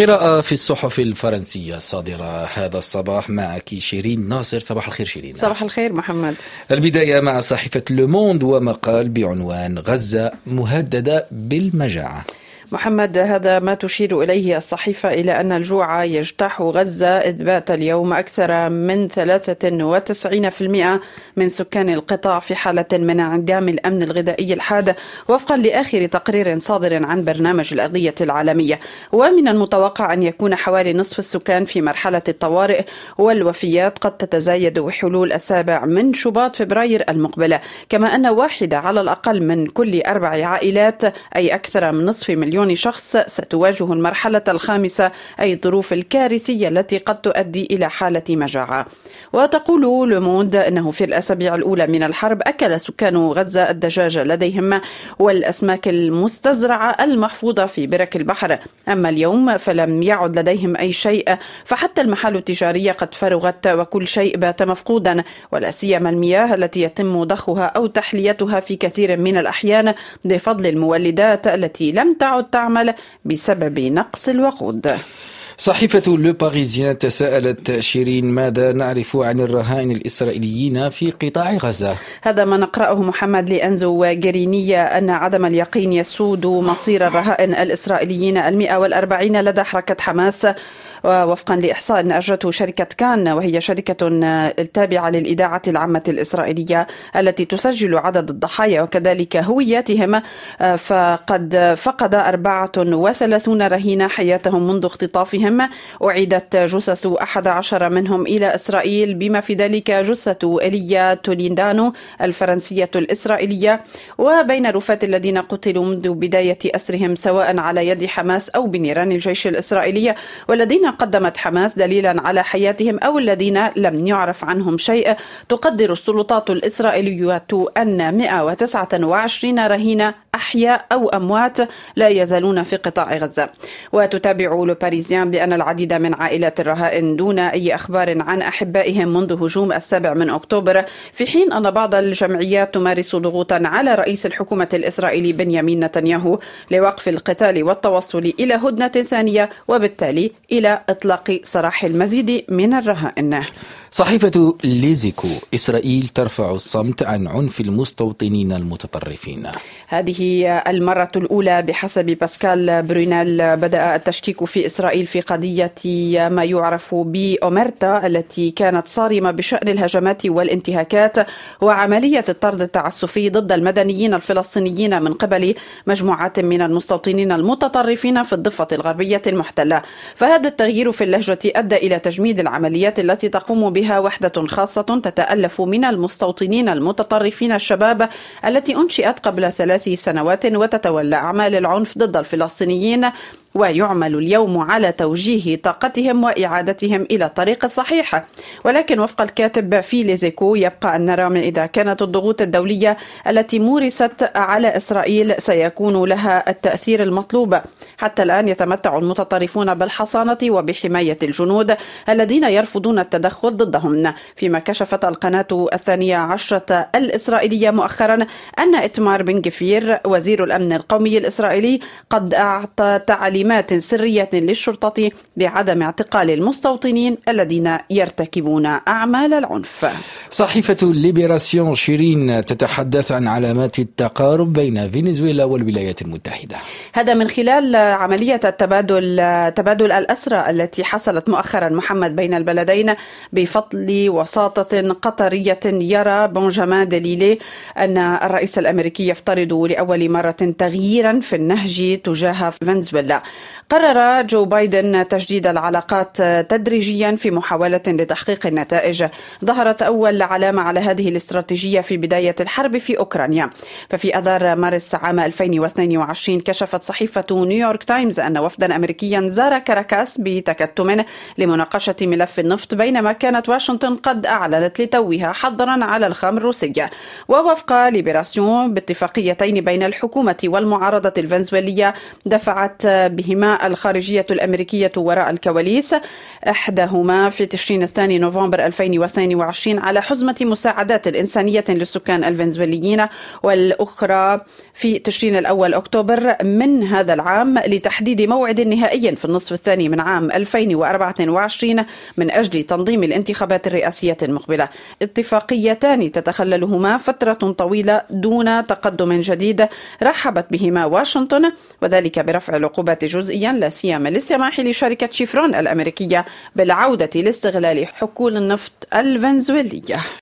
قراءة في الصحف الفرنسية الصادرة هذا الصباح معك شيرين ناصر. صباح الخير شيرين. صباح الخير محمد. البداية مع صحيفة لوموند ومقال بعنوان غزة مهددة بالمجاعة. محمد هذا ما تشير إليه الصحيفة إلى أن الجوع يجتاح غزة إذ بات اليوم أكثر من 93% من سكان القطاع في حالة من انعدام الأمن الغذائي الحاد. وفقا لآخر تقرير صادر عن برنامج الأغذية العالمية. ومن المتوقع أن يكون حوالي نصف السكان في مرحلة الطوارئ والوفيات قد تتزايد بحلول السابع من شباط فبراير المقبلة. كما أن واحدة على الأقل من كل أربع عائلات أي أكثر من نصف مليون مليون شخص ستواجه المرحلة الخامسة أي الظروف الكارثية التي قد تؤدي إلى حالة مجاعة. وتقول لوموند أنه في الأسابيع الأولى من الحرب أكل سكان غزة الدجاج لديهم والأسماك المستزرعة المحفوظة في برك البحر. أما اليوم فلم يعد لديهم أي شيء فحتى المحال التجارية قد فرغت وكل شيء بات مفقودا. ولا سيما المياه التي يتم ضخها أو تحليتها في كثير من الأحيان بفضل المولدات التي لم تعد تعمل بسبب نقص الوقود. صحيفة لو باريزيان تساءلت شيرين ماذا نعرف عن الرهائن الإسرائيليين في قطاع غزة؟ هذا ما نقرأه محمد لأنزو جرينية أن عدم اليقين يسود مصير الرهائن الإسرائيليين المئة والأربعين لدى حركة حماس. ووفقا لإحصاء أجرته شركة كان وهي شركة التابعة للإذاعة العامة الإسرائيلية التي تسجل عدد الضحايا وكذلك هوياتهم. فقد فقد 34 رهينة حياتهم منذ اختطافهم. أعيدت جثث 11 منهم إلى إسرائيل بما في ذلك جثة إيليا توليندانو الفرنسية الإسرائيلية. وبين رفاة الذين قتلوا منذ بداية أسرهم سواء على يد حماس أو بنيران الجيش الإسرائيلي. والذين قدمت حماس دليلا على حياتهم أو الذين لم يعرف عنهم شيء. تقدر السلطات الإسرائيلية أن 129 رهينة أحياء أو أموات لا يزالون في قطاع غزة. وتتابع لو باريزيان بأن العديد من عائلات الرهائن دون أي أخبار عن أحبائهم منذ هجوم السابع من أكتوبر في حين أن بعض الجمعيات تمارس ضغوطا على رئيس الحكومة الإسرائيلي بنيامين نتنياهو لوقف القتال والتوصل إلى هدنة ثانية وبالتالي إلى إطلاق سراح المزيد من الرهائن. صحيفة ليزيكو إسرائيل ترفع الصمت عن عنف المستوطنين المتطرفين. هذه المرة الأولى بحسب باسكال برونيل بدأ التشكيك في إسرائيل في قضية ما يعرف بأومرتا التي كانت صارمة بشأن الهجمات والانتهاكات وعملية الطرد التعسفي ضد المدنيين الفلسطينيين من قبل مجموعات من المستوطنين المتطرفين في الضفة الغربية المحتلة. فهذا التغيير في اللهجة أدى إلى تجميد العمليات التي تقوم بها وحدة خاصة تتألف من المستوطنين المتطرفين الشباب التي أنشئت قبل ثلاث سنوات وتتولى أعمال العنف ضد الفلسطينيين ويعمل اليوم على توجيه طاقتهم وإعادتهم إلى الطريق الصحيح. ولكن وفق الكاتب في ليزيكو يبقى أن نرى إذا كانت الضغوط الدولية التي مورست على إسرائيل سيكون لها التأثير المطلوب. حتى الآن يتمتع المتطرفون بالحصانة وبحماية الجنود الذين يرفضون التدخل ضدهم. فيما كشفت القناة الثانية عشرة الإسرائيلية مؤخرا أن إيتمار بن غفير وزير الأمن القومي الإسرائيلي قد أعطى تعليم تعليمات سرية للشرطة بعدم اعتقال المستوطنين الذين يرتكبون أعمال العنف. صحيفة ليبراسيون شيرين تتحدث عن علامات التقارب بين فنزويلا والولايات المتحدة. هذا من خلال عملية التبادل تبادل الأسرى التي حصلت مؤخرا محمد بين البلدين بفضل وساطة قطرية. يرى بنجامين دليلي أن الرئيس الأمريكي يفترض لأول مرة تغييرا في النهج تجاه فنزويلا. قرر جو بايدن تجديد العلاقات تدريجيا في محاولة لتحقيق النتائج. ظهرت أول علامة على هذه الاستراتيجية في بداية الحرب في أوكرانيا. ففي أذار مارس عام 2022 كشفت صحيفة نيويورك تايمز أن وفدا أمريكيا زار كاراكاس بتكتم لمناقشة ملف النفط بينما كانت واشنطن قد أعلنت لتوها حظرا على الخام الروسية ووفق ليبراسيون باتفاقيتين بين الحكومة والمعارضة الفنزويلية دفعت بهما الخارجية الأمريكية وراء الكواليس إحداهما في تشرين الثاني نوفمبر 2022 على حزمة مساعدات إنسانية للسكان الفنزويليين والأخرى في تشرين الأول أكتوبر من هذا العام لتحديد موعد نهائي في النصف الثاني من عام 2024 من أجل تنظيم الانتخابات الرئاسية المقبلة. اتفاقيتان تتخللهما فترة طويلة دون تقدم جديد رحبت بهما واشنطن وذلك برفع العقوبات جزئيا لا سيما للسماح لشركة شيفرون الأمريكية بالعودة لاستغلال حقول النفط الفنزويلية.